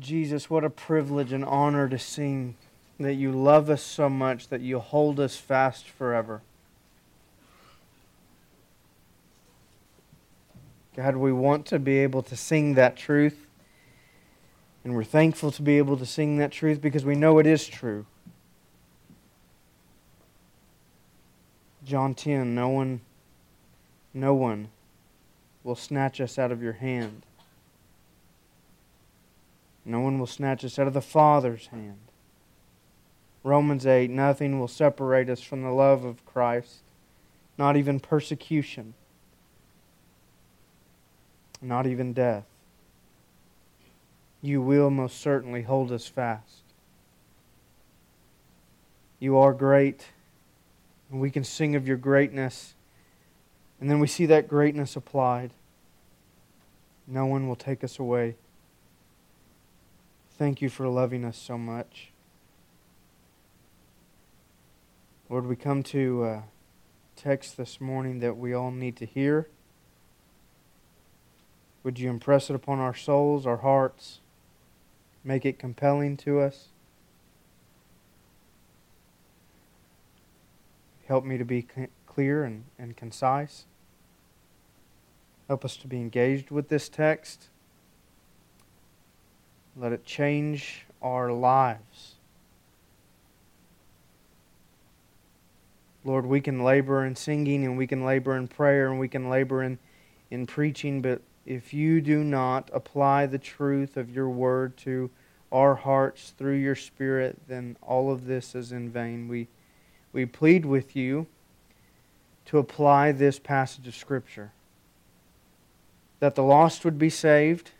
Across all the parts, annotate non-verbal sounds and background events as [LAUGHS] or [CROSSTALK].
Jesus, what a privilege and honor to sing that you love us so much that you hold us fast forever. God, we want to be able to sing that truth. And we're thankful to be able to sing that truth because we know it is true. John 10 No one, no one will snatch us out of your hand. No one will snatch us out of the Father's hand. Romans 8 Nothing will separate us from the love of Christ, not even persecution, not even death. You will most certainly hold us fast. You are great, and we can sing of your greatness, and then we see that greatness applied. No one will take us away. Thank you for loving us so much. Lord, we come to a text this morning that we all need to hear. Would you impress it upon our souls, our hearts, make it compelling to us? Help me to be clear and, and concise. Help us to be engaged with this text. Let it change our lives. Lord, we can labor in singing and we can labor in prayer and we can labor in, in preaching, but if you do not apply the truth of your word to our hearts through your Spirit, then all of this is in vain. We, we plead with you to apply this passage of Scripture that the lost would be saved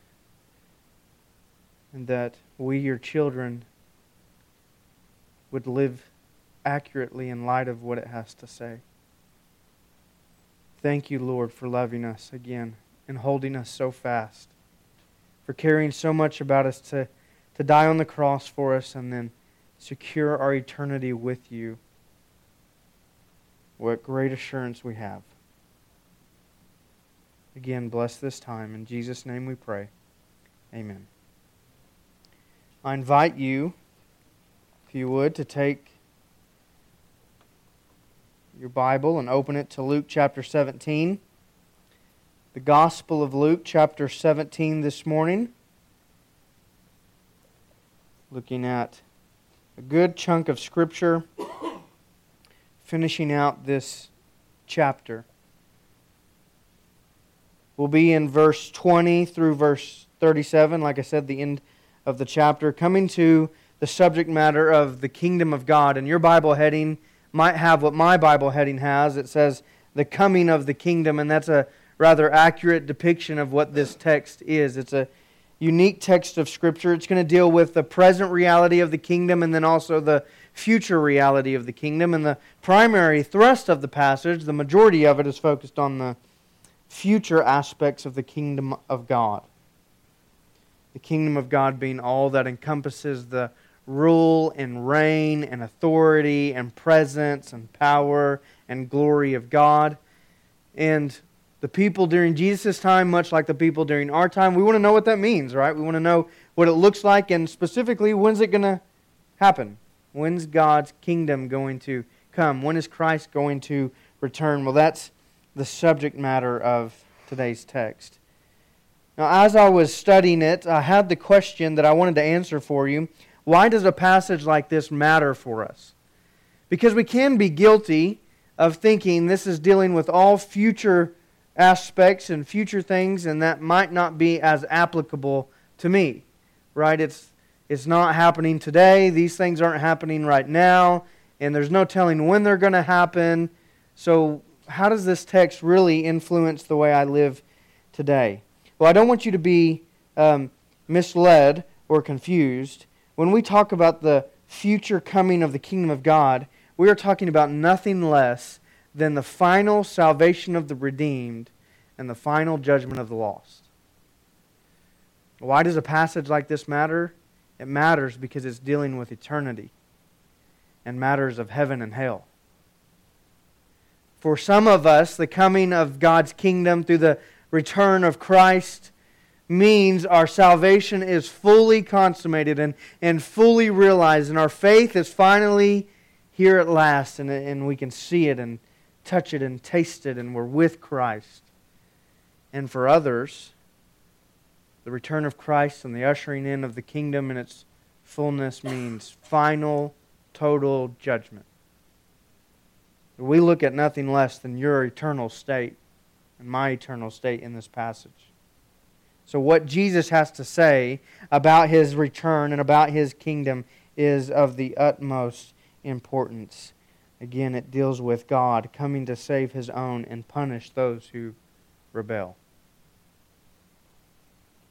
and that we, your children, would live accurately in light of what it has to say. Thank you, Lord, for loving us again and holding us so fast, for caring so much about us to, to die on the cross for us and then secure our eternity with you. What great assurance we have. Again, bless this time. In Jesus' name we pray. Amen. I invite you, if you would, to take your Bible and open it to Luke chapter 17. The Gospel of Luke chapter 17 this morning. Looking at a good chunk of Scripture, finishing out this chapter. We'll be in verse 20 through verse 37, like I said, the end of the chapter, coming to the subject matter of the kingdom of God. And your Bible heading might have what my Bible heading has. It says, the coming of the kingdom, and that's a rather accurate depiction of what this text is. It's a unique text of Scripture. It's going to deal with the present reality of the kingdom and then also the future reality of the kingdom. And the primary thrust of the passage, the majority of it, is focused on the future aspects of the kingdom of God the kingdom of God being all that encompasses the rule and reign and authority and presence and power and glory of God. And the people during Jesus' time, much like the people during our time, we want to know what that means, right? We want to know what it looks like and specifically when's it going to happen? When's God's kingdom going to come? When is Christ going to return? Well, that's the subject matter of today's text. Now, as I was studying it, I had the question that I wanted to answer for you. Why does a passage like this matter for us? Because we can be guilty of thinking this is dealing with all future aspects and future things, and that might not be as applicable to me. Right? It's, it's not happening today. These things aren't happening right now, and there's no telling when they're going to happen. So, how does this text really influence the way I live today? Well, I don't want you to be um, misled or confused. When we talk about the future coming of the kingdom of God, we are talking about nothing less than the final salvation of the redeemed and the final judgment of the lost. Why does a passage like this matter? It matters because it's dealing with eternity and matters of heaven and hell. For some of us, the coming of God's kingdom through the return of Christ means our salvation is fully consummated and, and fully realized, and our faith is finally here at last, and, and we can see it and touch it and taste it, and we're with Christ. And for others, the return of Christ and the ushering in of the kingdom in its fullness means final, total judgment. We look at nothing less than your eternal state and my eternal state in this passage. So, what Jesus has to say about his return and about his kingdom is of the utmost importance. Again, it deals with God coming to save his own and punish those who rebel.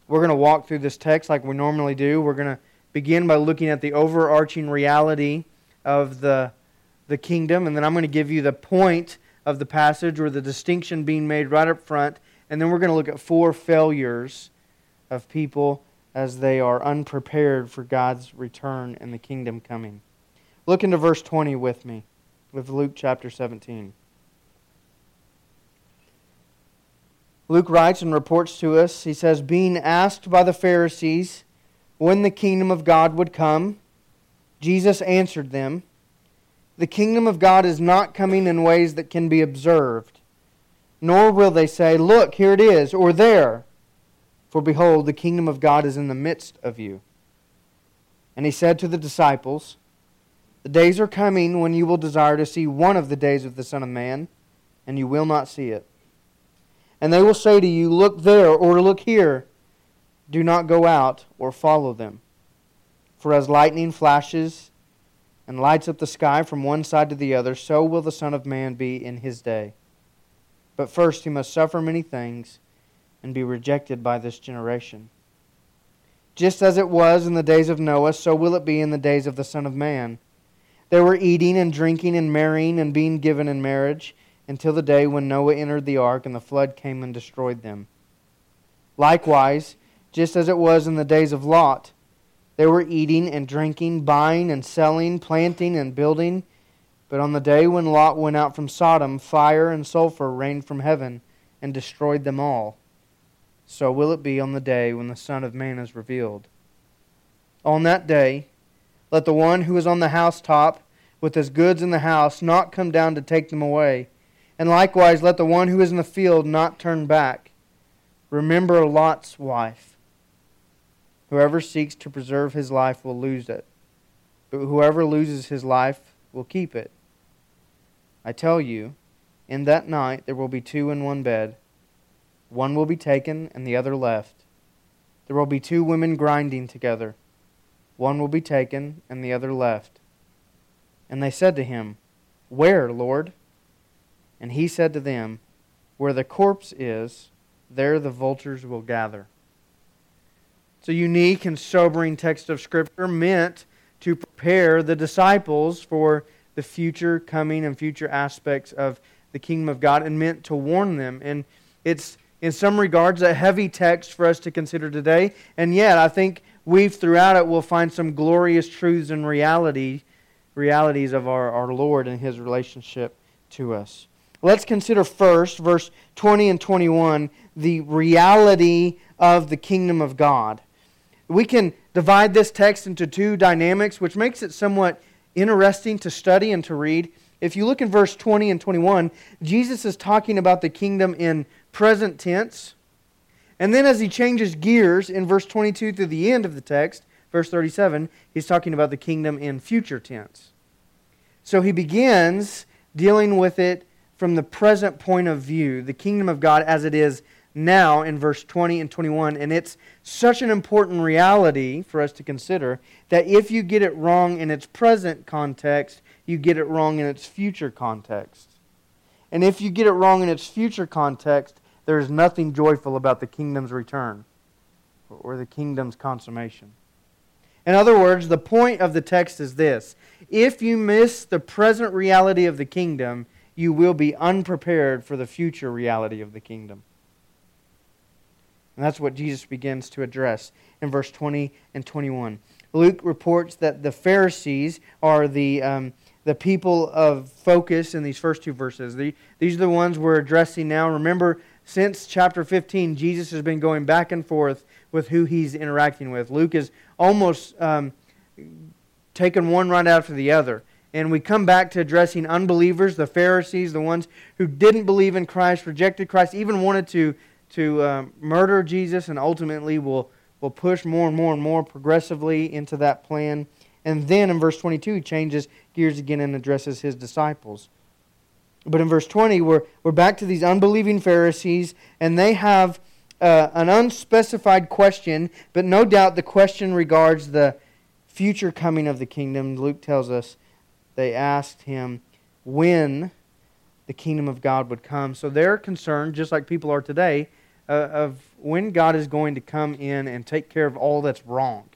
We're going to walk through this text like we normally do. We're going to begin by looking at the overarching reality of the, the kingdom, and then I'm going to give you the point of the passage or the distinction being made right up front, and then we're going to look at four failures of people as they are unprepared for God's return and the kingdom coming. Look into verse 20 with me, with Luke chapter 17. Luke writes and reports to us, he says, Being asked by the Pharisees when the kingdom of God would come, Jesus answered them, The kingdom of God is not coming in ways that can be observed, nor will they say, Look, here it is, or there. For behold, the kingdom of God is in the midst of you. And he said to the disciples, The days are coming when you will desire to see one of the days of the Son of Man, and you will not see it. And they will say to you, Look there, or look here. Do not go out or follow them. For as lightning flashes and lights up the sky from one side to the other, so will the Son of Man be in his day. But first he must suffer many things and be rejected by this generation. Just as it was in the days of Noah, so will it be in the days of the Son of Man. They were eating and drinking and marrying and being given in marriage until the day when Noah entered the ark and the flood came and destroyed them. Likewise, just as it was in the days of Lot, they were eating and drinking, buying and selling, planting and building. But on the day when Lot went out from Sodom, fire and sulfur rained from heaven and destroyed them all. So will it be on the day when the Son of Man is revealed. On that day, let the one who is on the housetop with his goods in the house not come down to take them away and likewise, let the one who is in the field not turn back. Remember Lot's wife. Whoever seeks to preserve his life will lose it, but whoever loses his life will keep it. I tell you, in that night there will be two in one bed. One will be taken and the other left. There will be two women grinding together. One will be taken and the other left. And they said to him, Where, Lord? And he said to them, Where the corpse is, there the vultures will gather. It's a unique and sobering text of Scripture meant to prepare the disciples for the future coming and future aspects of the kingdom of God and meant to warn them. And it's, in some regards, a heavy text for us to consider today. And yet, I think we've throughout it will find some glorious truths and reality, realities of our, our Lord and his relationship to us. Let's consider first, verse 20 and 21, the reality of the kingdom of God. We can divide this text into two dynamics, which makes it somewhat interesting to study and to read. If you look in verse 20 and 21, Jesus is talking about the kingdom in present tense. And then as he changes gears in verse 22 to the end of the text, verse 37, he's talking about the kingdom in future tense. So he begins dealing with it from the present point of view, the kingdom of God as it is now in verse 20 and 21. And it's such an important reality for us to consider that if you get it wrong in its present context, you get it wrong in its future context. And if you get it wrong in its future context, there is nothing joyful about the kingdom's return or the kingdom's consummation. In other words, the point of the text is this if you miss the present reality of the kingdom, you will be unprepared for the future reality of the kingdom. And that's what Jesus begins to address in verse 20 and 21. Luke reports that the Pharisees are the, um, the people of focus in these first two verses. The, these are the ones we're addressing now. Remember, since chapter 15, Jesus has been going back and forth with who he's interacting with. Luke is almost um, taken one right after the other. And we come back to addressing unbelievers, the Pharisees, the ones who didn't believe in Christ, rejected Christ, even wanted to, to um, murder Jesus, and ultimately will, will push more and more and more progressively into that plan. And then in verse 22, he changes gears again and addresses his disciples. But in verse 20, we're, we're back to these unbelieving Pharisees, and they have uh, an unspecified question, but no doubt the question regards the future coming of the kingdom. Luke tells us they asked him when the kingdom of God would come. So they're concerned, just like people are today, of when God is going to come in and take care of all that's wrong.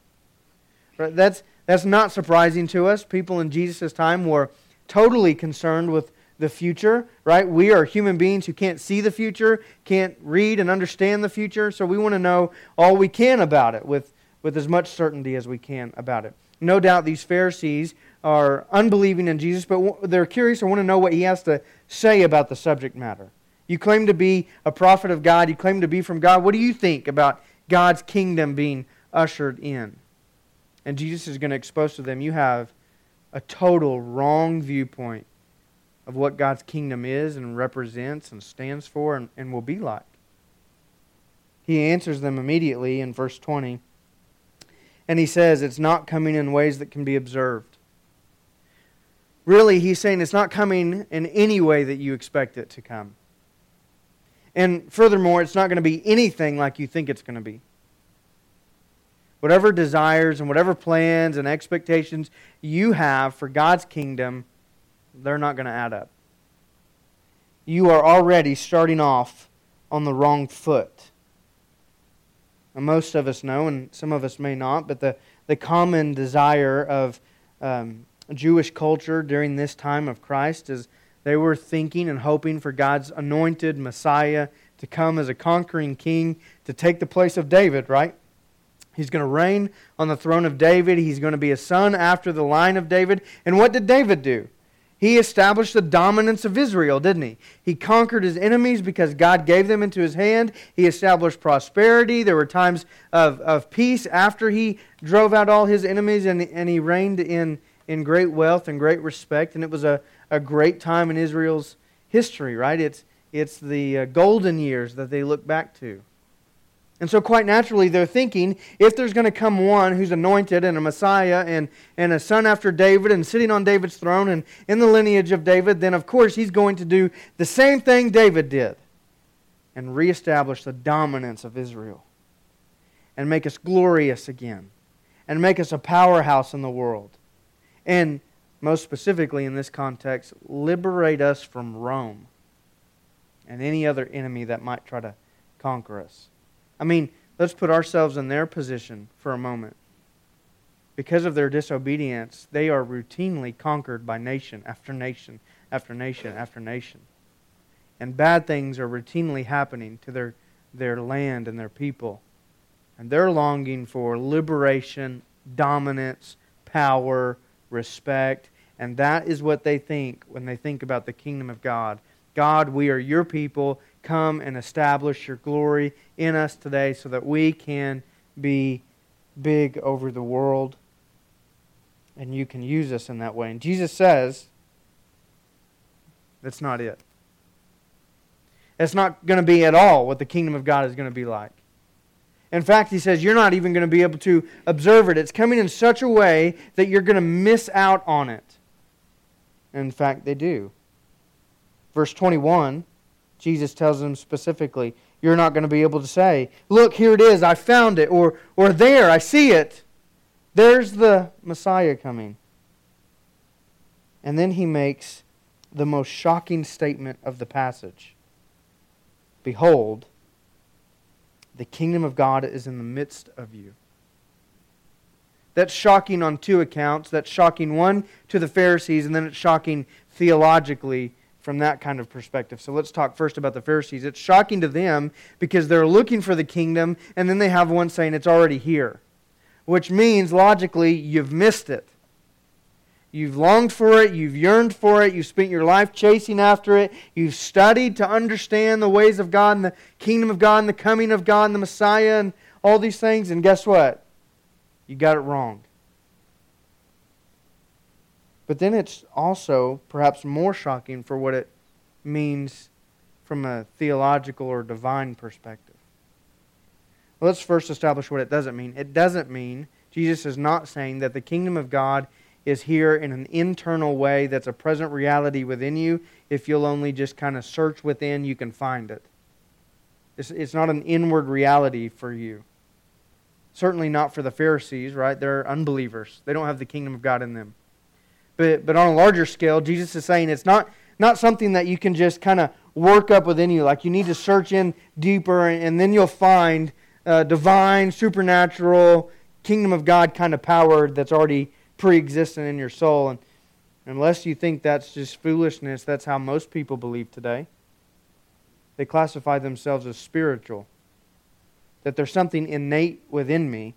Right? That's, that's not surprising to us. People in Jesus' time were totally concerned with the future, right? We are human beings who can't see the future, can't read and understand the future, so we want to know all we can about it with, with as much certainty as we can about it. No doubt these Pharisees are unbelieving in Jesus, but they're curious and want to know what he has to say about the subject matter. You claim to be a prophet of God, you claim to be from God. What do you think about God's kingdom being ushered in? And Jesus is going to expose to them you have a total wrong viewpoint of what God's kingdom is and represents and stands for and, and will be like. He answers them immediately in verse 20. And he says, It's not coming in ways that can be observed. Really, he's saying it's not coming in any way that you expect it to come. And furthermore, it's not going to be anything like you think it's going to be. Whatever desires and whatever plans and expectations you have for God's kingdom they're not going to add up. You are already starting off on the wrong foot. And most of us know, and some of us may not, but the, the common desire of um, Jewish culture during this time of Christ is they were thinking and hoping for God's anointed Messiah to come as a conquering king to take the place of David, right? He's going to reign on the throne of David. He's going to be a son after the line of David. And what did David do? He established the dominance of Israel, didn't he? He conquered his enemies because God gave them into his hand. He established prosperity. There were times of, of peace after he drove out all his enemies, and, and he reigned in, in great wealth and great respect. And it was a, a great time in Israel's history, right? It's, it's the uh, golden years that they look back to. And so, quite naturally, they're thinking if there's going to come one who's anointed and a Messiah and, and a son after David and sitting on David's throne and in the lineage of David, then of course he's going to do the same thing David did and reestablish the dominance of Israel and make us glorious again and make us a powerhouse in the world. And most specifically in this context, liberate us from Rome and any other enemy that might try to conquer us. I mean, let's put ourselves in their position for a moment. Because of their disobedience, they are routinely conquered by nation after nation after nation after nation. And bad things are routinely happening to their, their land and their people. And they're longing for liberation, dominance, power, respect. And that is what they think when they think about the kingdom of God. God, we are your people come and establish your glory in us today so that we can be big over the world and you can use us in that way. And Jesus says that's not it. It's not going to be at all what the kingdom of God is going to be like. In fact, he says you're not even going to be able to observe it. It's coming in such a way that you're going to miss out on it. In fact, they do. Verse 21 Jesus tells them specifically, you're not going to be able to say, Look, here it is, I found it, or, or there, I see it. There's the Messiah coming. And then he makes the most shocking statement of the passage Behold, the kingdom of God is in the midst of you. That's shocking on two accounts. That's shocking, one, to the Pharisees, and then it's shocking theologically from that kind of perspective. So let's talk first about the Pharisees. It's shocking to them because they're looking for the kingdom, and then they have one saying it's already here, which means logically you've missed it. You've longed for it, you've yearned for it, you've spent your life chasing after it, you've studied to understand the ways of God and the kingdom of God and the coming of God and the Messiah and all these things, and guess what? You got it wrong. But then it's also perhaps more shocking for what it means from a theological or divine perspective. Let's first establish what it doesn't mean. It doesn't mean, Jesus is not saying that the kingdom of God is here in an internal way that's a present reality within you. If you'll only just kind of search within, you can find it. It's, it's not an inward reality for you. Certainly not for the Pharisees, right? They're unbelievers. They don't have the kingdom of God in them. But, but on a larger scale, Jesus is saying it's not, not something that you can just kind of work up within you. Like you need to search in deeper, and, and then you'll find divine, supernatural, kingdom of God kind of power that's already pre existent in your soul. And unless you think that's just foolishness, that's how most people believe today. They classify themselves as spiritual. That there's something innate within me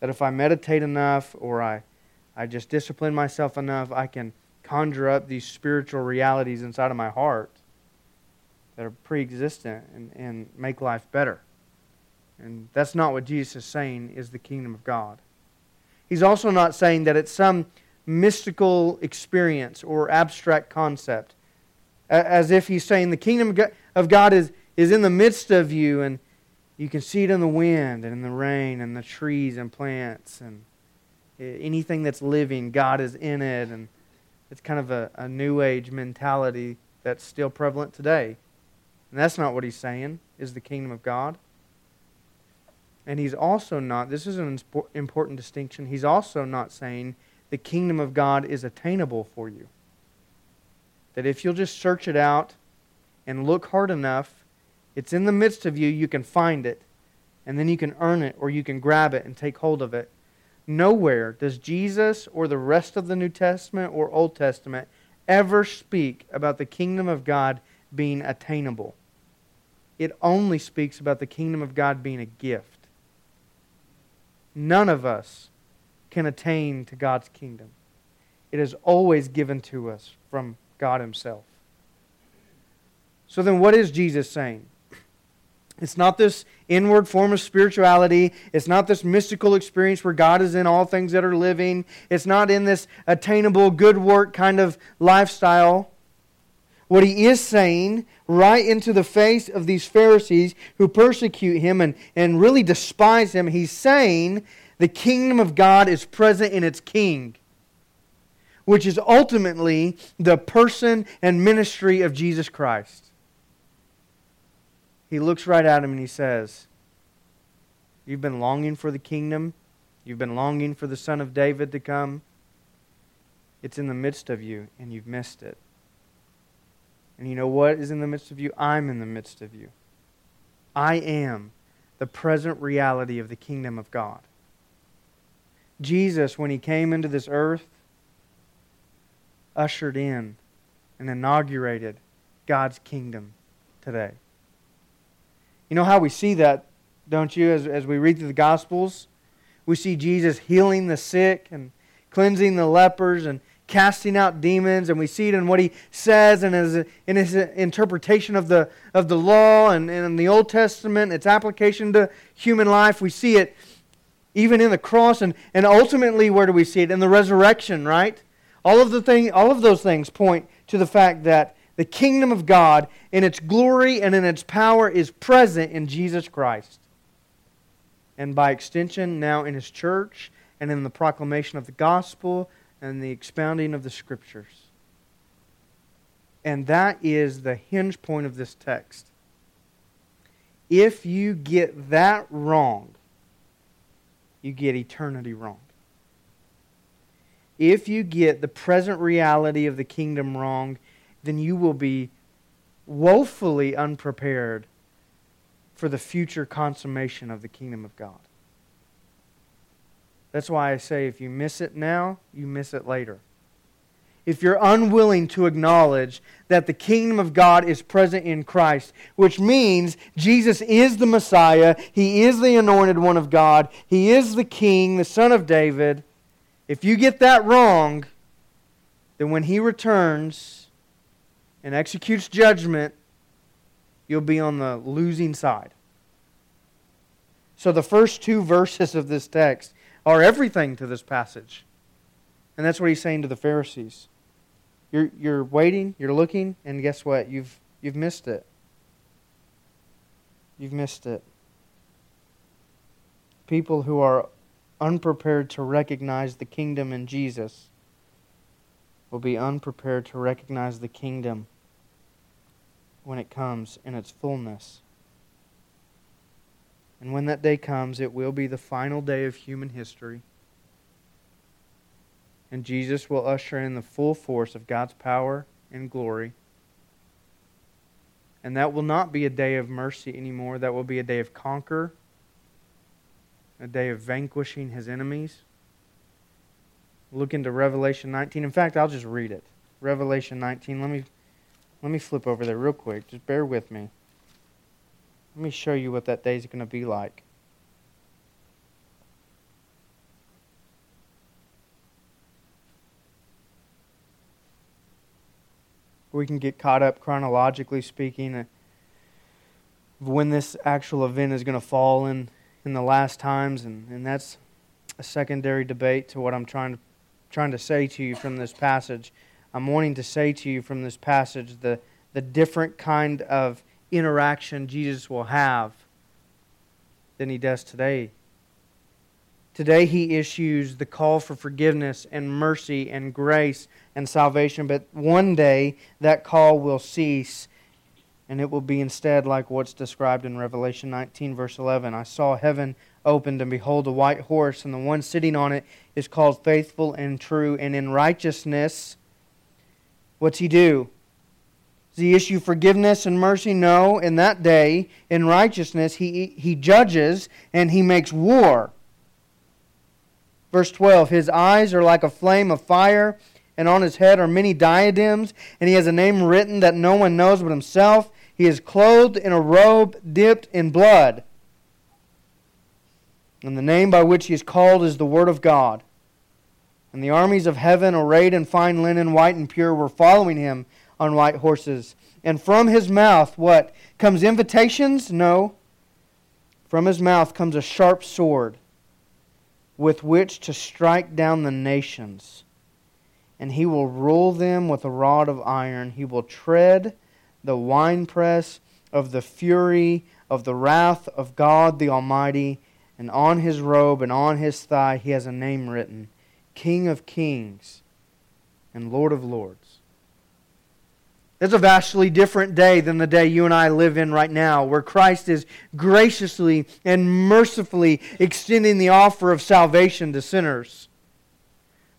that if I meditate enough or I, I just discipline myself enough, I can conjure up these spiritual realities inside of my heart that are pre existent and, and make life better. And that's not what Jesus is saying is the kingdom of God. He's also not saying that it's some mystical experience or abstract concept, as if he's saying the kingdom of God is, is in the midst of you and you can see it in the wind and in the rain and the trees and plants and anything that's living, God is in it. And it's kind of a, a new age mentality that's still prevalent today. And that's not what he's saying, is the kingdom of God. And he's also not, this is an important distinction, he's also not saying the kingdom of God is attainable for you. That if you'll just search it out and look hard enough, it's in the midst of you, you can find it, and then you can earn it or you can grab it and take hold of it. Nowhere does Jesus or the rest of the New Testament or Old Testament ever speak about the kingdom of God being attainable. It only speaks about the kingdom of God being a gift. None of us can attain to God's kingdom. It is always given to us from God Himself. So then, what is Jesus saying? It's not this inward form of spirituality. It's not this mystical experience where God is in all things that are living. It's not in this attainable good work kind of lifestyle. What he is saying right into the face of these Pharisees who persecute him and, and really despise him, he's saying the kingdom of God is present in its king, which is ultimately the person and ministry of Jesus Christ. He looks right at him and he says, You've been longing for the kingdom. You've been longing for the Son of David to come. It's in the midst of you, and you've missed it. And you know what is in the midst of you? I'm in the midst of you. I am the present reality of the kingdom of God. Jesus, when he came into this earth, ushered in and inaugurated God's kingdom today. You know how we see that, don't you, as, as we read through the Gospels? We see Jesus healing the sick and cleansing the lepers and casting out demons, and we see it in what he says and his, in his interpretation of the, of the law and, and in the Old Testament, its application to human life. We see it even in the cross, and, and ultimately, where do we see it? In the resurrection, right? All of, the thing, all of those things point to the fact that the kingdom of God, in its glory and in its power, is present in Jesus Christ. And by extension, now in his church and in the proclamation of the gospel and the expounding of the scriptures. And that is the hinge point of this text. If you get that wrong, you get eternity wrong. If you get the present reality of the kingdom wrong, then you will be woefully unprepared for the future consummation of the kingdom of God. That's why I say if you miss it now, you miss it later. If you're unwilling to acknowledge that the kingdom of God is present in Christ, which means Jesus is the Messiah, He is the anointed one of God, He is the King, the Son of David, if you get that wrong, then when he returns and executes judgment, you'll be on the losing side. So the first two verses of this text are everything to this passage. And that's what he's saying to the Pharisees. You're, you're waiting, you're looking, and guess what? You've, you've missed it. You've missed it. People who are unprepared to recognize the kingdom in Jesus will be unprepared to recognize the kingdom when it comes in its fullness. And when that day comes, it will be the final day of human history. And Jesus will usher in the full force of God's power and glory. And that will not be a day of mercy anymore. That will be a day of conquer, a day of vanquishing his enemies. Look into Revelation 19. In fact, I'll just read it. Revelation 19. Let me let me flip over there real quick. Just bear with me. Let me show you what that day is going to be like. We can get caught up chronologically speaking uh, of when this actual event is going to fall in, in the last times, and, and that's a secondary debate to what I'm trying to, trying to say to you from this passage. I'm wanting to say to you from this passage the, the different kind of interaction Jesus will have than he does today. Today, he issues the call for forgiveness and mercy and grace and salvation, but one day that call will cease and it will be instead like what's described in Revelation 19, verse 11. I saw heaven opened, and behold, a white horse, and the one sitting on it is called faithful and true, and in righteousness, what's he do? Does he issue forgiveness and mercy? No. In that day, in righteousness, he, he judges and he makes war. Verse 12 His eyes are like a flame of fire, and on his head are many diadems, and he has a name written that no one knows but himself. He is clothed in a robe dipped in blood. And the name by which he is called is the Word of God. And the armies of heaven, arrayed in fine linen, white and pure, were following him on white horses. And from his mouth, what? Comes invitations? No. From his mouth comes a sharp sword with which to strike down the nations. And he will rule them with a rod of iron. He will tread the winepress of the fury of the wrath of God the Almighty. And on his robe and on his thigh he has a name written King of Kings and Lord of Lords. It's a vastly different day than the day you and I live in right now, where Christ is graciously and mercifully extending the offer of salvation to sinners.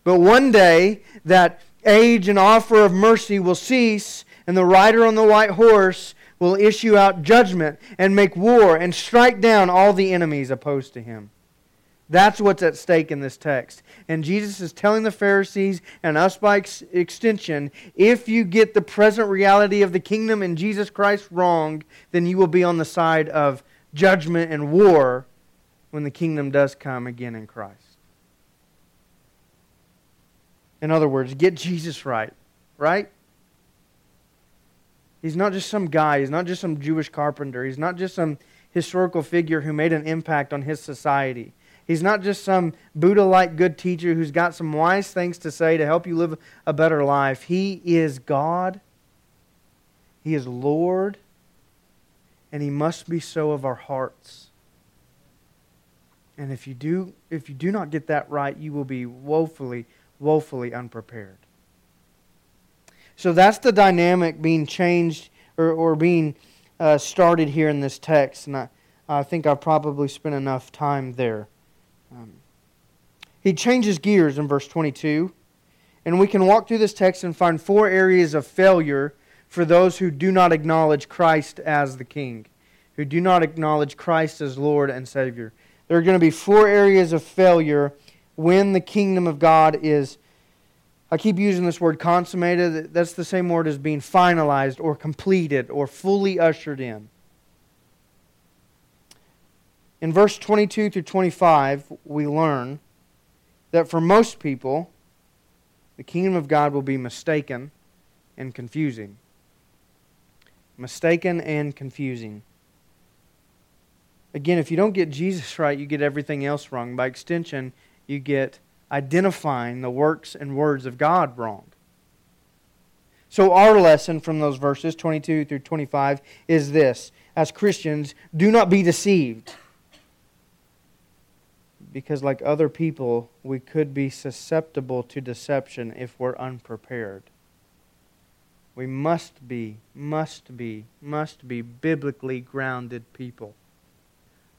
But one day, that age and offer of mercy will cease, and the rider on the white horse will issue out judgment and make war and strike down all the enemies opposed to him. That's what's at stake in this text. And Jesus is telling the Pharisees and us by ex- extension if you get the present reality of the kingdom and Jesus Christ wrong, then you will be on the side of judgment and war when the kingdom does come again in Christ. In other words, get Jesus right, right? He's not just some guy, he's not just some Jewish carpenter, he's not just some historical figure who made an impact on his society. He's not just some Buddha like good teacher who's got some wise things to say to help you live a better life. He is God, He is Lord, and He must be so of our hearts. And if you do, if you do not get that right, you will be woefully, woefully unprepared. So that's the dynamic being changed or, or being uh, started here in this text. And I, I think I've probably spent enough time there. Um, he changes gears in verse 22, and we can walk through this text and find four areas of failure for those who do not acknowledge Christ as the King, who do not acknowledge Christ as Lord and Savior. There are going to be four areas of failure when the kingdom of God is. I keep using this word consummated. That's the same word as being finalized or completed or fully ushered in. In verse 22 through 25, we learn that for most people, the kingdom of God will be mistaken and confusing. Mistaken and confusing. Again, if you don't get Jesus right, you get everything else wrong. By extension, you get identifying the works and words of God wrong. So, our lesson from those verses, 22 through 25, is this As Christians, do not be deceived. Because, like other people, we could be susceptible to deception if we're unprepared. We must be, must be, must be biblically grounded people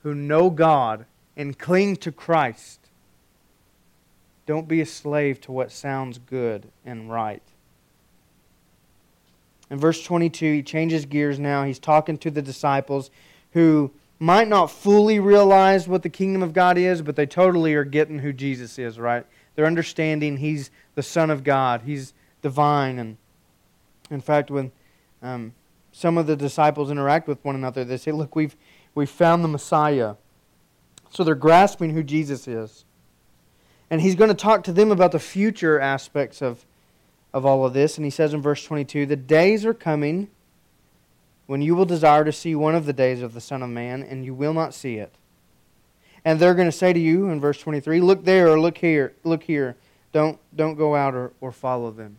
who know God and cling to Christ. Don't be a slave to what sounds good and right. In verse 22, he changes gears now. He's talking to the disciples who might not fully realize what the kingdom of God is, but they totally are getting who Jesus is, right? They're understanding he's the Son of God, he's divine. And in fact, when um, some of the disciples interact with one another, they say, Look, we've, we've found the Messiah. So they're grasping who Jesus is. And he's going to talk to them about the future aspects of, of all of this. And he says in verse 22 The days are coming when you will desire to see one of the days of the Son of Man, and you will not see it. And they're going to say to you in verse 23 Look there or look here, look here. Don't, don't go out or, or follow them.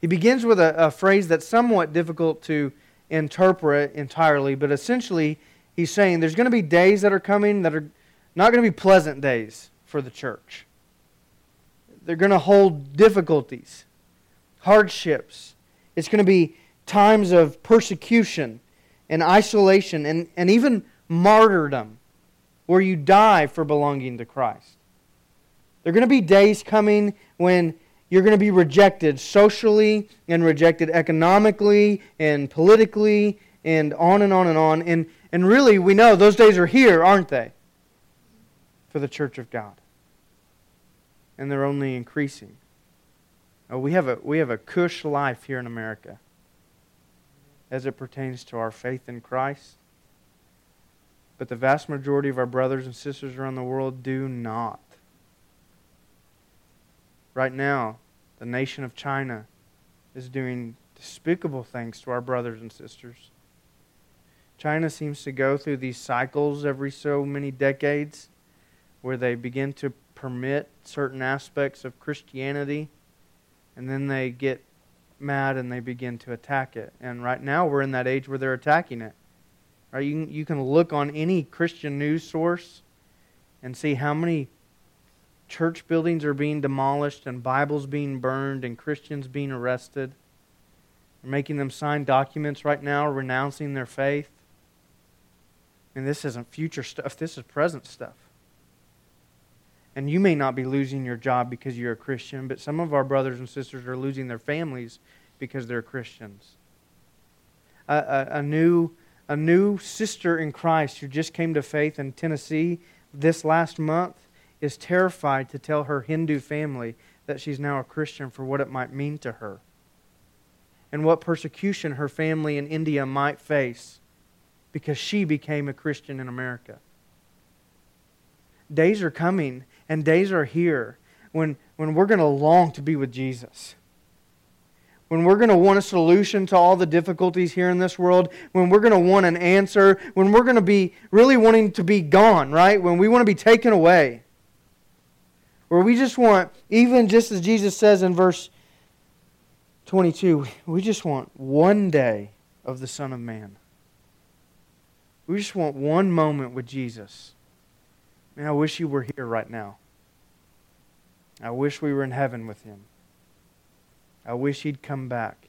He begins with a, a phrase that's somewhat difficult to interpret entirely, but essentially he's saying there's going to be days that are coming that are not going to be pleasant days for the church. They're going to hold difficulties, hardships. It's going to be times of persecution and isolation and, and even martyrdom where you die for belonging to Christ. There are going to be days coming when you're going to be rejected socially and rejected economically and politically and on and on and on. And, and really, we know those days are here, aren't they? For the church of God. And they're only increasing. Oh, we, have a, we have a cush life here in America as it pertains to our faith in Christ. But the vast majority of our brothers and sisters around the world do not. Right now, the nation of China is doing despicable things to our brothers and sisters. China seems to go through these cycles every so many decades where they begin to permit certain aspects of Christianity and then they get mad and they begin to attack it. And right now we're in that age where they're attacking it. Right? You, you can look on any Christian news source and see how many church buildings are being demolished and Bibles being burned and Christians being arrested. They're making them sign documents right now renouncing their faith. And this isn't future stuff, this is present stuff. And you may not be losing your job because you're a Christian, but some of our brothers and sisters are losing their families because they're Christians. A, a, a new, a new sister in Christ who just came to faith in Tennessee this last month is terrified to tell her Hindu family that she's now a Christian for what it might mean to her and what persecution her family in India might face because she became a Christian in America. Days are coming and days are here when, when we're going to long to be with Jesus. When we're going to want a solution to all the difficulties here in this world, when we're going to want an answer, when we're going to be really wanting to be gone, right? When we want to be taken away where we just want, even just as Jesus says in verse 22, we just want one day of the Son of Man. We just want one moment with Jesus. Man, I wish you were here right now. I wish we were in heaven with him. I wish he'd come back.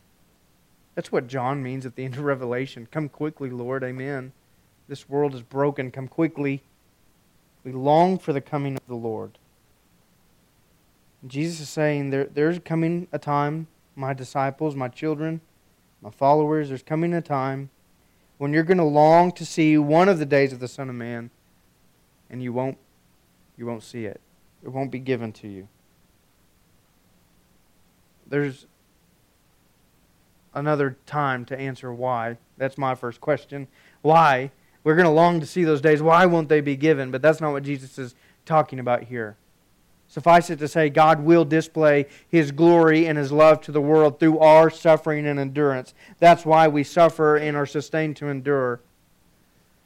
That's what John means at the end of Revelation. Come quickly, Lord. Amen. This world is broken. Come quickly. We long for the coming of the Lord. Jesus is saying there, there's coming a time, my disciples, my children, my followers, there's coming a time when you're going to long to see one of the days of the Son of Man, and you won't, you won't see it. It won't be given to you. There's another time to answer why. That's my first question. Why? We're going to long to see those days. Why won't they be given? But that's not what Jesus is talking about here. Suffice it to say, God will display His glory and His love to the world through our suffering and endurance. That's why we suffer and are sustained to endure.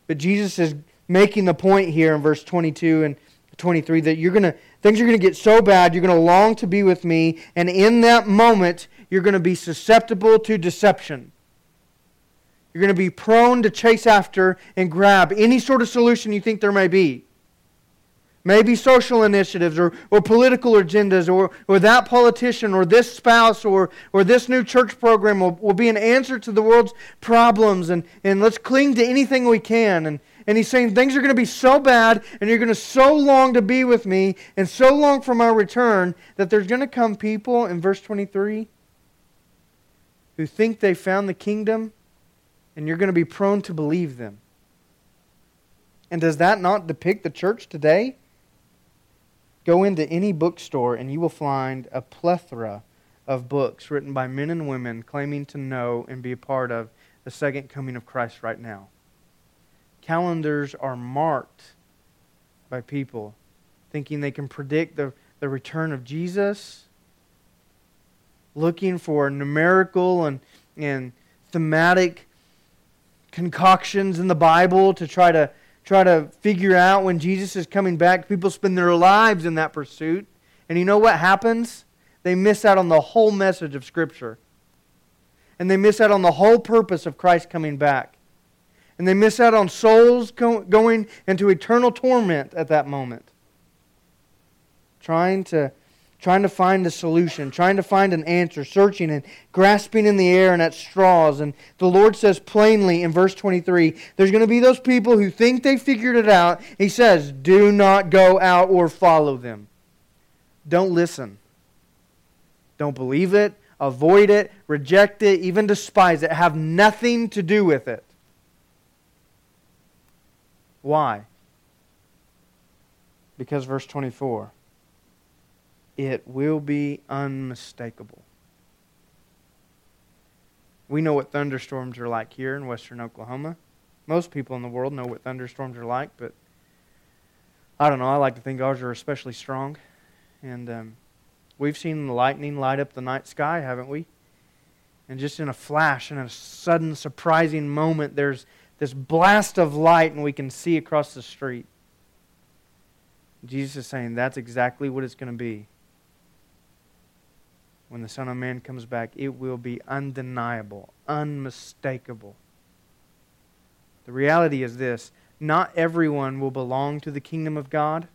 But Jesus is making the point here in verse 22 and 23 that you're going to things are going to get so bad you're going to long to be with me and in that moment you're going to be susceptible to deception. You're going to be prone to chase after and grab any sort of solution you think there may be. Maybe social initiatives or, or political agendas or, or that politician or this spouse or, or this new church program will, will be an answer to the world's problems and, and let's cling to anything we can and and he's saying things are going to be so bad, and you're going to so long to be with me, and so long for my return, that there's going to come people in verse 23 who think they found the kingdom, and you're going to be prone to believe them. And does that not depict the church today? Go into any bookstore, and you will find a plethora of books written by men and women claiming to know and be a part of the second coming of Christ right now calendars are marked by people thinking they can predict the, the return of Jesus, looking for numerical and, and thematic concoctions in the Bible to try to try to figure out when Jesus is coming back. People spend their lives in that pursuit. And you know what happens? They miss out on the whole message of Scripture. And they miss out on the whole purpose of Christ coming back. And they miss out on souls going into eternal torment at that moment. Trying to, trying to find a solution, trying to find an answer, searching and grasping in the air and at straws. And the Lord says plainly in verse 23 there's going to be those people who think they figured it out. He says, Do not go out or follow them. Don't listen. Don't believe it, avoid it, reject it, even despise it. Have nothing to do with it. Why? Because verse 24 it will be unmistakable. We know what thunderstorms are like here in western Oklahoma. Most people in the world know what thunderstorms are like, but I don't know. I like to think ours are especially strong. And um, we've seen the lightning light up the night sky, haven't we? And just in a flash, in a sudden, surprising moment, there's this blast of light and we can see across the street. Jesus is saying that's exactly what it's going to be. When the Son of Man comes back, it will be undeniable, unmistakable. The reality is this not everyone will belong to the kingdom of God,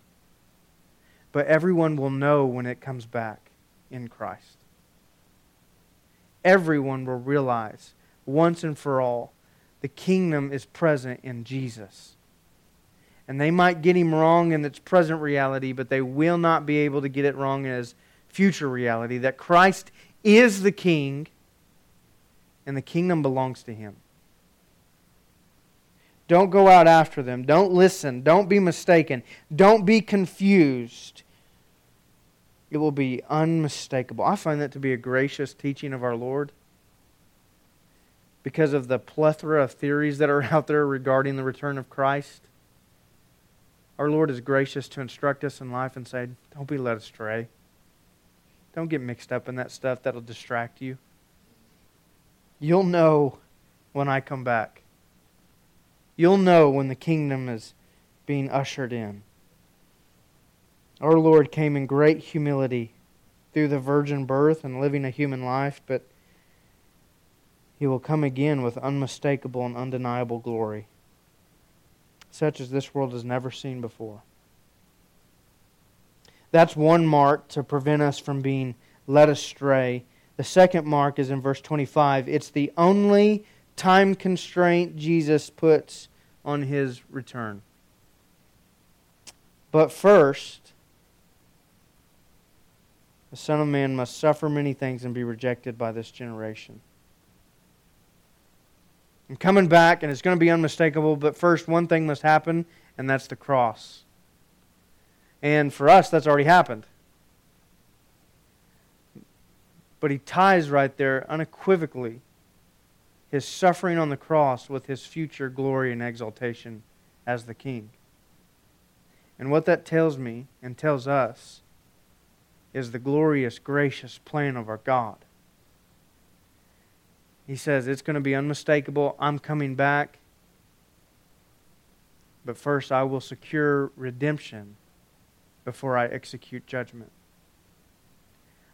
but everyone will know when it comes back in Christ. Everyone will realize once and for all the kingdom is present in Jesus. And they might get him wrong in its present reality, but they will not be able to get it wrong in his future reality that Christ is the king and the kingdom belongs to him. Don't go out after them. Don't listen. Don't be mistaken. Don't be confused. It will be unmistakable. I find that to be a gracious teaching of our Lord because of the plethora of theories that are [LAUGHS] out there regarding the return of Christ. Our Lord is gracious to instruct us in life and say, Don't be led astray. Don't get mixed up in that stuff that'll distract you. You'll know when I come back. You'll know when the kingdom is being ushered in. Our Lord came in great humility through the virgin birth and living a human life, but he will come again with unmistakable and undeniable glory, such as this world has never seen before. That's one mark to prevent us from being led astray. The second mark is in verse 25. It's the only time constraint Jesus puts on his return. But first, the Son of Man must suffer many things and be rejected by this generation. I'm coming back, and it's going to be unmistakable, but first, one thing must happen, and that's the cross. And for us, that's already happened. But he ties right there unequivocally his suffering on the cross with his future glory and exaltation as the king. And what that tells me and tells us is the glorious, gracious plan of our God. He says it's going to be unmistakable. I'm coming back. But first, I will secure redemption before I execute judgment.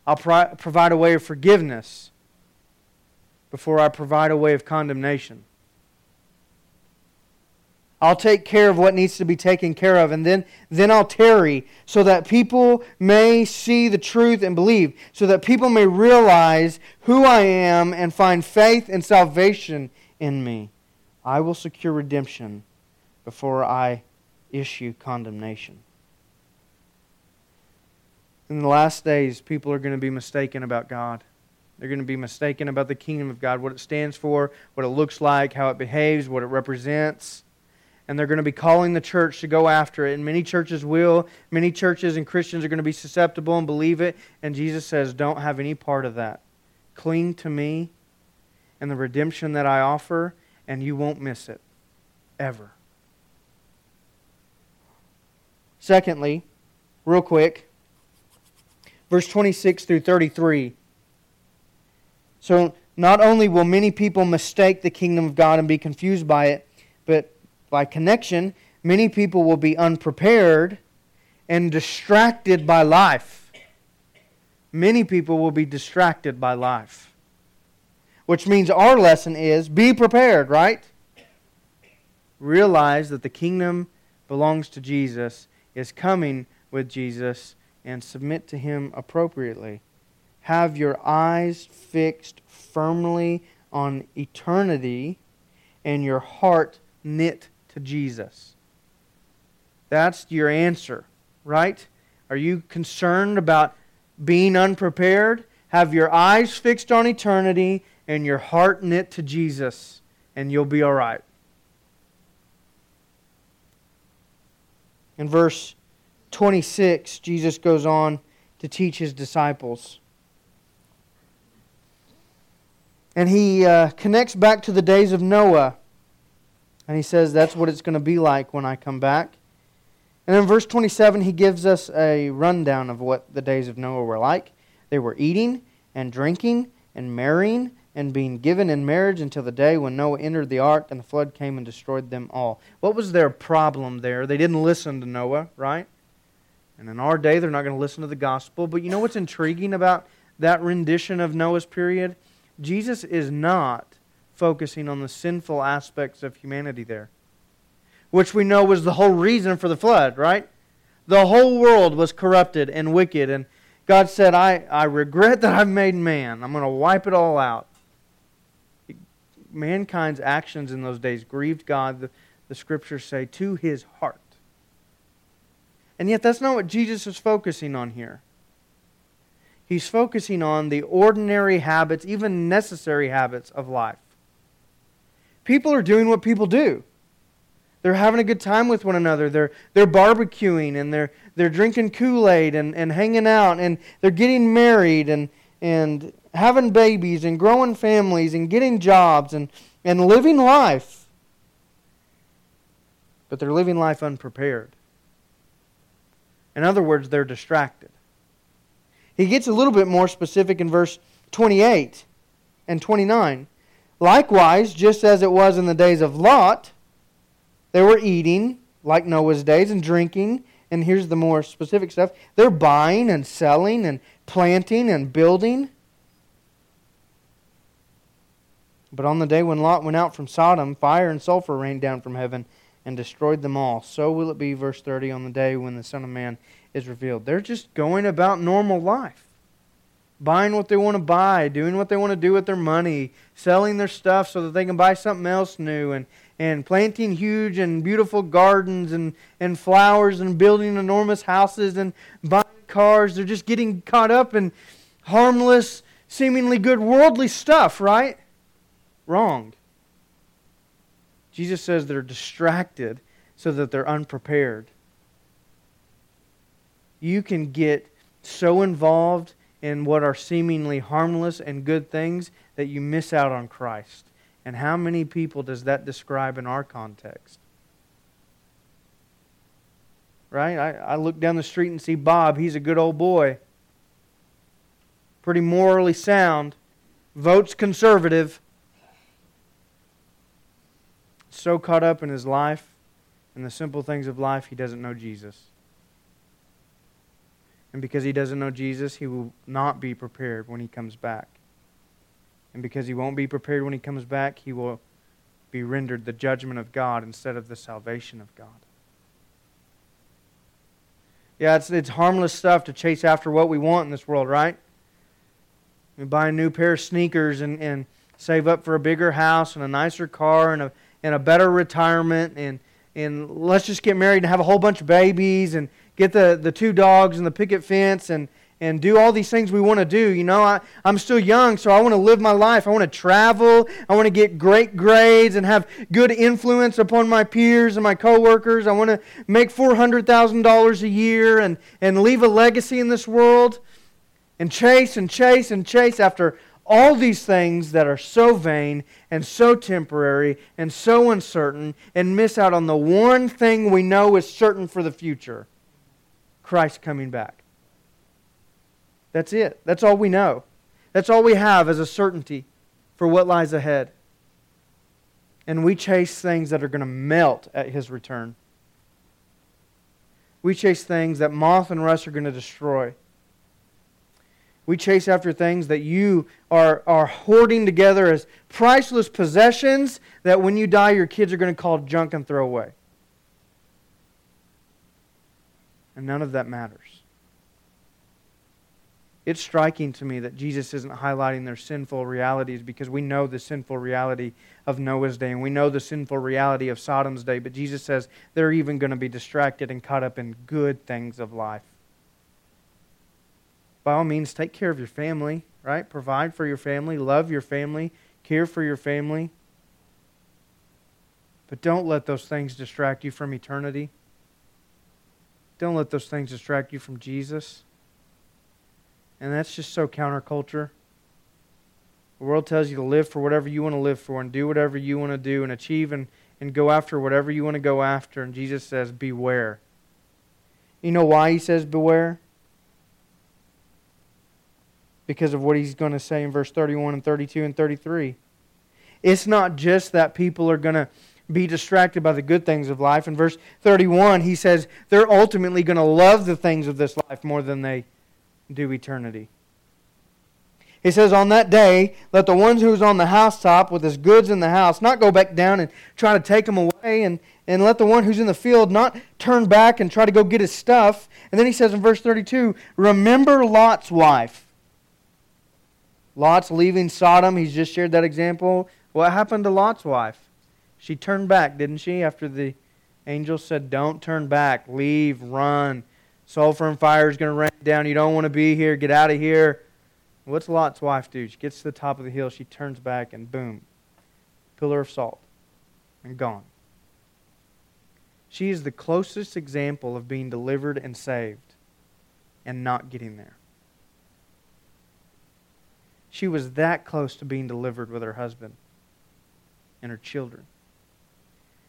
I'll pro- provide a way of forgiveness before I provide a way of condemnation. I'll take care of what needs to be taken care of, and then, then I'll tarry so that people may see the truth and believe, so that people may realize who I am and find faith and salvation in me. I will secure redemption before I issue condemnation. In the last days, people are going to be mistaken about God. They're going to be mistaken about the kingdom of God, what it stands for, what it looks like, how it behaves, what it represents and they're going to be calling the church to go after it. And many churches will. Many churches and Christians are going to be susceptible and believe it. And Jesus says, don't have any part of that. Cling to me and the redemption that I offer, and you won't miss it. Ever. Secondly, real quick, verse 26 through 33. So, not only will many people mistake the kingdom of God and be confused by it, but by connection, many people will be unprepared and distracted by life. Many people will be distracted by life. Which means our lesson is be prepared, right? Realize that the kingdom belongs to Jesus, is coming with Jesus, and submit to him appropriately. Have your eyes fixed firmly on eternity and your heart knit to Jesus? That's your answer, right? Are you concerned about being unprepared? Have your eyes fixed on eternity and your heart knit to Jesus, and you'll be all right. In verse 26, Jesus goes on to teach his disciples. And he uh, connects back to the days of Noah and he says that's what it's going to be like when I come back. And in verse 27, he gives us a rundown of what the days of Noah were like. They were eating and drinking and marrying and being given in marriage until the day when Noah entered the ark and the flood came and destroyed them all. What was their problem there? They didn't listen to Noah, right? And in our day, they're not going to listen to the gospel. But you know what's intriguing about that rendition of Noah's period? Jesus is not focusing on the sinful aspects of humanity there, which we know was the whole reason for the flood, right? The whole world was corrupted and wicked, and God said, I, I regret that I've made man. I'm going to wipe it all out. Mankind's actions in those days grieved God, the, the scriptures say, to his heart. And yet, that's not what Jesus is focusing on here. He's focusing on the ordinary habits, even necessary habits of life people are doing what people do. They're having a good time with one another. They're, they're barbecuing and they're, they're drinking Kool Aid and, and hanging out and they're getting married and, and having babies and growing families and getting jobs and, and living life. But they're living life unprepared. In other words, they're distracted. He gets a little bit more specific in verse 28 and 29. Likewise, just as it was in the days of Lot, they were eating, like Noah's days, and drinking. And here's the more specific stuff they're buying and selling and planting and building. But on the day when Lot went out from Sodom, fire and sulfur rained down from heaven and destroyed them all. So will it be, verse 30, on the day when the Son of Man is revealed. They're just going about normal life buying what they want to buy, doing what they want to do with their money, selling their stuff so that they can buy something else new, and, and planting huge and beautiful gardens and, and flowers and building enormous houses and buying cars. They're just getting caught up in harmless, seemingly good worldly stuff, right? Wrong. Jesus says they're distracted so that they're unprepared. You can get so involved in what are seemingly harmless and good things that you miss out on Christ. And how many people does that describe in our context? Right? I, I look down the street and see Bob. He's a good old boy. pretty morally sound, votes conservative, so caught up in his life and the simple things of life, he doesn't know Jesus. And because he doesn't know Jesus, he will not be prepared when he comes back. And because he won't be prepared when he comes back, he will be rendered the judgment of God instead of the salvation of God. Yeah, it's, it's harmless stuff to chase after what we want in this world, right? We buy a new pair of sneakers and, and save up for a bigger house and a nicer car and a, and a better retirement and, and let's just get married and have a whole bunch of babies and get the, the two dogs and the picket fence and, and do all these things we want to do. You know, I, I'm still young, so I want to live my life. I want to travel. I want to get great grades and have good influence upon my peers and my coworkers. I want to make $400,000 a year and, and leave a legacy in this world and chase and chase and chase after all these things that are so vain and so temporary and so uncertain and miss out on the one thing we know is certain for the future Christ coming back. That's it. That's all we know. That's all we have as a certainty for what lies ahead. And we chase things that are going to melt at his return. We chase things that moth and rust are going to destroy. We chase after things that you are, are hoarding together as priceless possessions that when you die, your kids are going to call junk and throw away. And none of that matters. It's striking to me that Jesus isn't highlighting their sinful realities because we know the sinful reality of Noah's day and we know the sinful reality of Sodom's day, but Jesus says they're even going to be distracted and caught up in good things of life. By all means, take care of your family, right? Provide for your family, love your family, care for your family. But don't let those things distract you from eternity. Don't let those things distract you from Jesus. And that's just so counterculture. The world tells you to live for whatever you want to live for and do whatever you want to do and achieve and, and go after whatever you want to go after. And Jesus says, Beware. You know why he says beware? Because of what he's going to say in verse 31 and 32 and 33. It's not just that people are going to be distracted by the good things of life. In verse 31, he says they're ultimately going to love the things of this life more than they do eternity. He says, On that day, let the one who's on the housetop with his goods in the house not go back down and try to take them away, and, and let the one who's in the field not turn back and try to go get his stuff. And then he says in verse 32, Remember Lot's wife. Lot's leaving Sodom. He's just shared that example. What happened to Lot's wife? She turned back, didn't she? After the angel said, Don't turn back, leave, run. Sulfur and fire is going to rain down. You don't want to be here. Get out of here. What's Lot's wife do? She gets to the top of the hill. She turns back, and boom, pillar of salt, and gone. She is the closest example of being delivered and saved and not getting there. She was that close to being delivered with her husband and her children.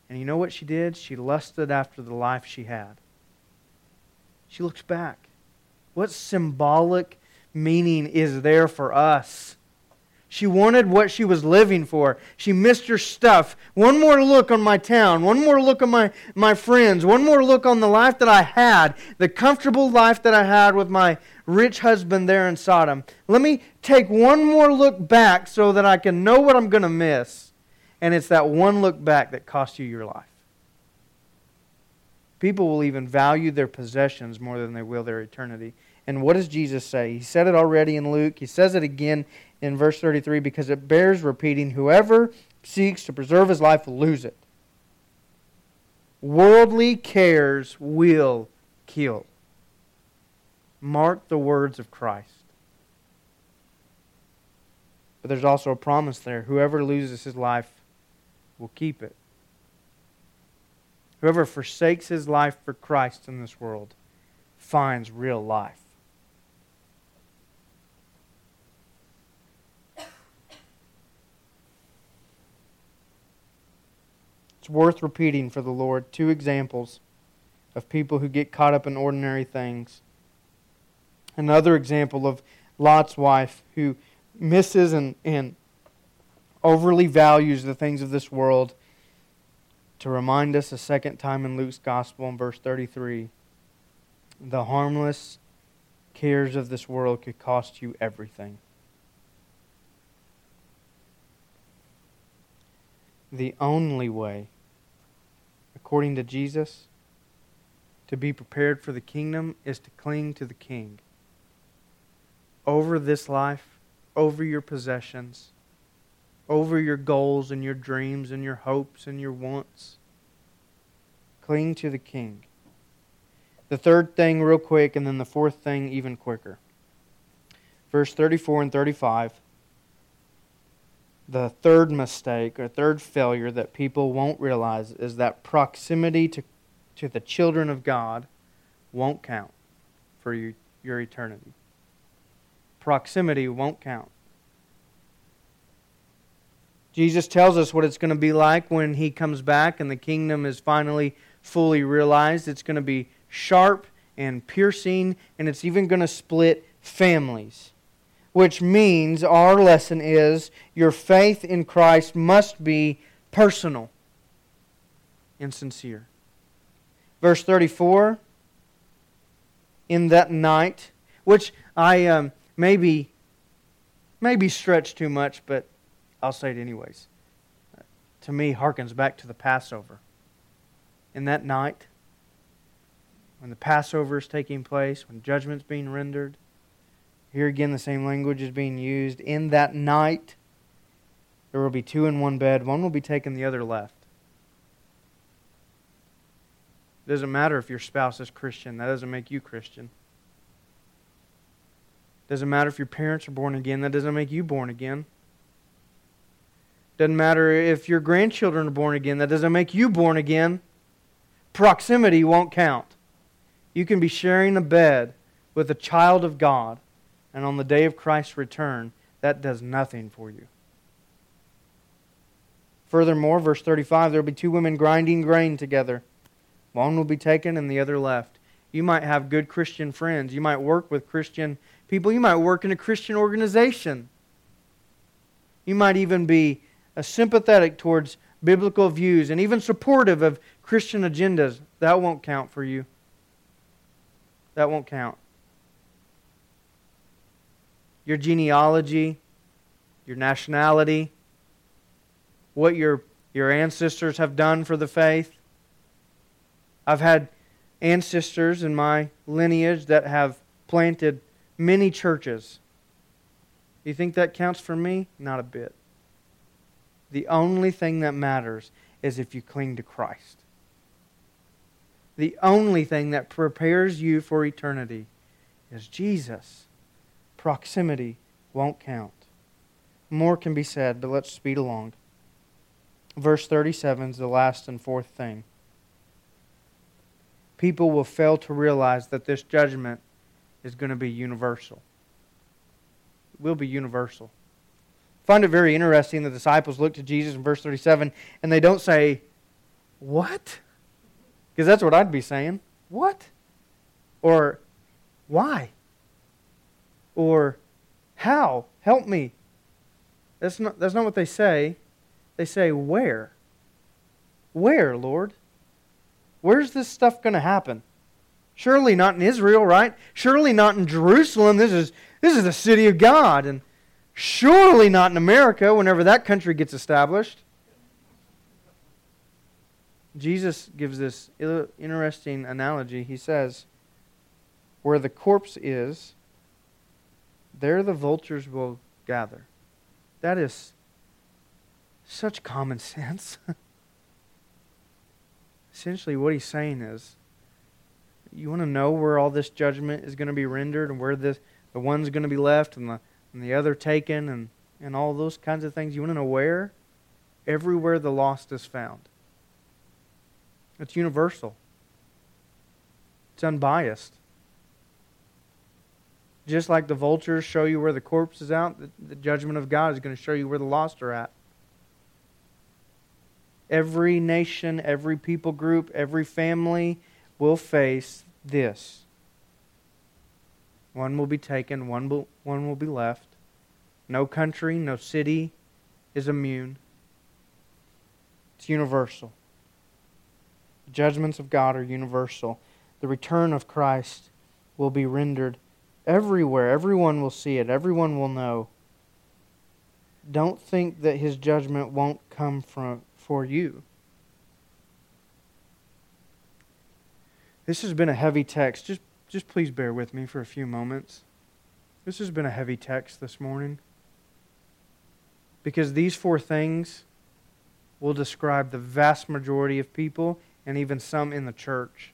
And you know what she did? She lusted after the life she had. She looks back. What symbolic meaning is there for us? She wanted what she was living for. She missed her stuff. One more look on my town. One more look on my, my friends. One more look on the life that I had, the comfortable life that I had with my rich husband there in Sodom. Let me take one more look back so that I can know what I'm going to miss. And it's that one look back that costs you your life. People will even value their possessions more than they will their eternity. And what does Jesus say? He said it already in Luke. He says it again in verse 33 because it bears repeating whoever seeks to preserve his life will lose it. Worldly cares will kill. Mark the words of Christ. But there's also a promise there. Whoever loses his life will keep it. Whoever forsakes his life for Christ in this world finds real life. It's worth repeating for the Lord two examples of people who get caught up in ordinary things. Another example of, Lot's wife, who misses and, and overly values the things of this world, to remind us a second time in Luke's Gospel in verse 33 the harmless cares of this world could cost you everything. The only way, according to Jesus, to be prepared for the kingdom is to cling to the King. Over this life, over your possessions, over your goals and your dreams and your hopes and your wants. Cling to the King. The third thing, real quick, and then the fourth thing, even quicker. Verse 34 and 35. The third mistake or third failure that people won't realize is that proximity to, to the children of God won't count for you, your eternity. Proximity won't count. Jesus tells us what it's going to be like when he comes back and the kingdom is finally fully realized. It's going to be sharp and piercing, and it's even going to split families. Which means our lesson is your faith in Christ must be personal and sincere. Verse 34 In that night, which I um, maybe, maybe stretch too much, but I'll say it anyways. To me, harkens back to the Passover. In that night, when the Passover is taking place, when judgment's being rendered, here again the same language is being used. In that night, there will be two in one bed. One will be taken, the other left. It doesn't matter if your spouse is Christian, that doesn't make you Christian. It doesn't matter if your parents are born again, that doesn't make you born again. Doesn't matter if your grandchildren are born again, that doesn't make you born again. Proximity won't count. You can be sharing a bed with a child of God, and on the day of Christ's return, that does nothing for you. Furthermore, verse 35 there will be two women grinding grain together. One will be taken and the other left. You might have good Christian friends. You might work with Christian people. You might work in a Christian organization. You might even be sympathetic towards biblical views and even supportive of Christian agendas, that won't count for you. That won't count. Your genealogy, your nationality, what your, your ancestors have done for the faith. I've had ancestors in my lineage that have planted many churches. You think that counts for me? Not a bit. The only thing that matters is if you cling to Christ. The only thing that prepares you for eternity is Jesus. Proximity won't count. More can be said, but let's speed along. Verse 37 is the last and fourth thing. People will fail to realize that this judgment is going to be universal. It will be universal find it very interesting the disciples look to Jesus in verse 37 and they don't say, What? Because that's what I'd be saying. What? Or why? Or how? Help me. That's not, that's not what they say. They say, Where? Where, Lord? Where's this stuff going to happen? Surely not in Israel, right? Surely not in Jerusalem. This is, this is the city of God. And Surely not in America whenever that country gets established. Jesus gives this interesting analogy. He says, Where the corpse is, there the vultures will gather. That is such common [LAUGHS] sense. Essentially, what he's saying is, you want to know where all this judgment is going to be rendered and where this, the one's going to be left and the and the other taken and, and all those kinds of things. You want to know where? Everywhere the lost is found. It's universal. It's unbiased. Just like the vultures show you where the corpse is out, the, the judgment of God is going to show you where the lost are at. Every nation, every people group, every family will face this One will be taken, one will, one will be left. No country, no city is immune. It's universal. The judgments of God are universal. The return of Christ will be rendered everywhere. Everyone will see it, everyone will know. Don't think that his judgment won't come from, for you. This has been a heavy text. Just, just please bear with me for a few moments. This has been a heavy text this morning. Because these four things will describe the vast majority of people and even some in the church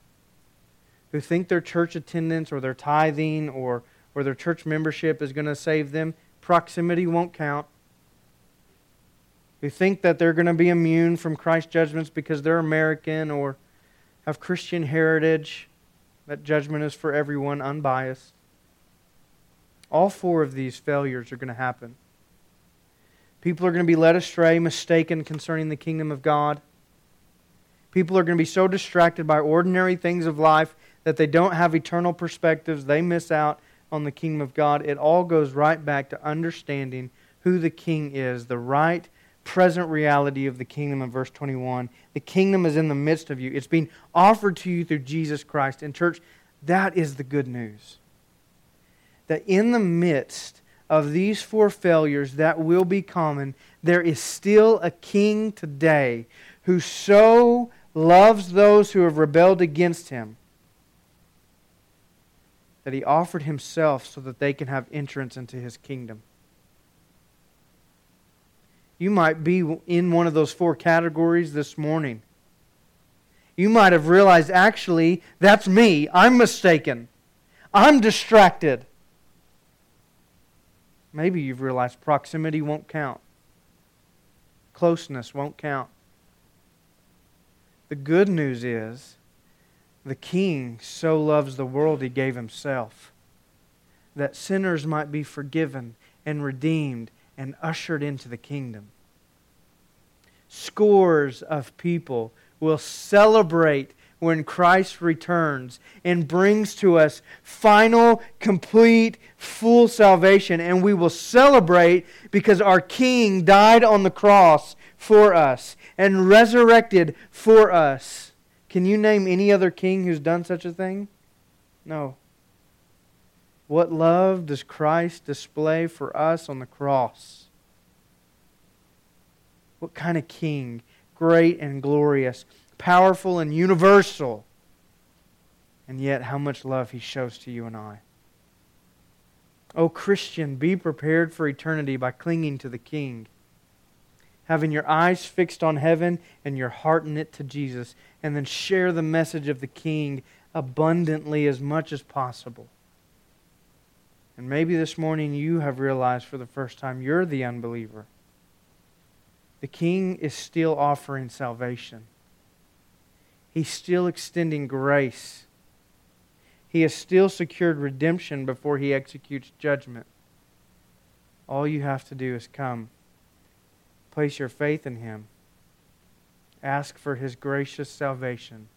who think their church attendance or their tithing or, or their church membership is going to save them. Proximity won't count. Who think that they're going to be immune from Christ's judgments because they're American or have Christian heritage. That judgment is for everyone, unbiased. All four of these failures are going to happen. People are going to be led astray, mistaken concerning the kingdom of God. People are going to be so distracted by ordinary things of life that they don't have eternal perspectives. They miss out on the kingdom of God. It all goes right back to understanding who the king is, the right present reality of the kingdom in verse 21. The kingdom is in the midst of you, it's being offered to you through Jesus Christ. And, church, that is the good news. That in the midst of these four failures that will be common, there is still a king today who so loves those who have rebelled against him that he offered himself so that they can have entrance into his kingdom. You might be in one of those four categories this morning. You might have realized, actually, that's me. I'm mistaken. I'm distracted. Maybe you've realized proximity won't count, closeness won't count. The good news is the King so loves the world he gave himself that sinners might be forgiven and redeemed and ushered into the kingdom. Scores of people will celebrate when Christ returns and brings to us final, complete, full salvation. And we will celebrate because our King died on the cross for us and resurrected for us. Can you name any other king who's done such a thing? No. What love does Christ display for us on the cross? What kind of king? Great and glorious, powerful and universal. And yet, how much love he shows to you and I. Oh, Christian, be prepared for eternity by clinging to the King. Having your eyes fixed on heaven and your heart knit to Jesus, and then share the message of the King abundantly as much as possible. And maybe this morning you have realized for the first time you're the unbeliever. The King is still offering salvation. He's still extending grace. He has still secured redemption before he executes judgment. All you have to do is come. Place your faith in him. Ask for his gracious salvation.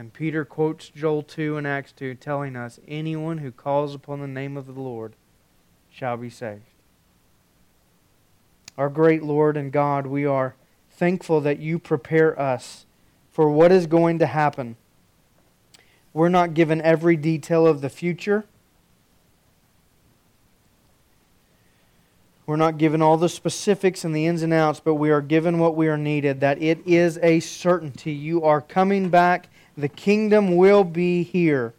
And Peter quotes Joel 2 and Acts 2, telling us anyone who calls upon the name of the Lord shall be saved. Our great Lord and God, we are thankful that you prepare us for what is going to happen. We're not given every detail of the future. We're not given all the specifics and the ins and outs, but we are given what we are needed that it is a certainty. You are coming back the kingdom will be here.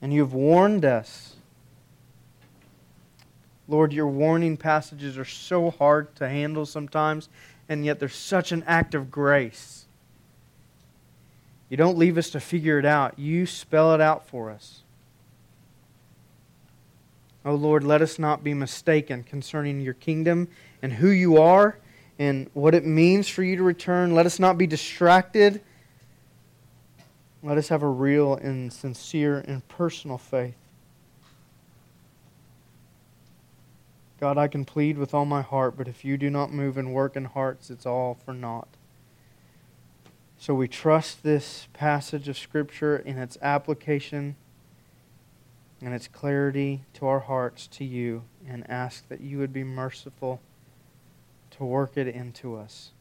And you've warned us. Lord, your warning passages are so hard to handle sometimes, and yet they're such an act of grace. You don't leave us to figure it out, you spell it out for us. Oh Lord, let us not be mistaken concerning your kingdom and who you are and what it means for you to return. Let us not be distracted. Let us have a real and sincere and personal faith. God, I can plead with all my heart, but if you do not move and work in hearts, it's all for naught. So we trust this passage of Scripture in its application and its clarity to our hearts, to you, and ask that you would be merciful to work it into us.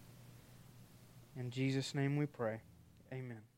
In Jesus' name we pray. Amen.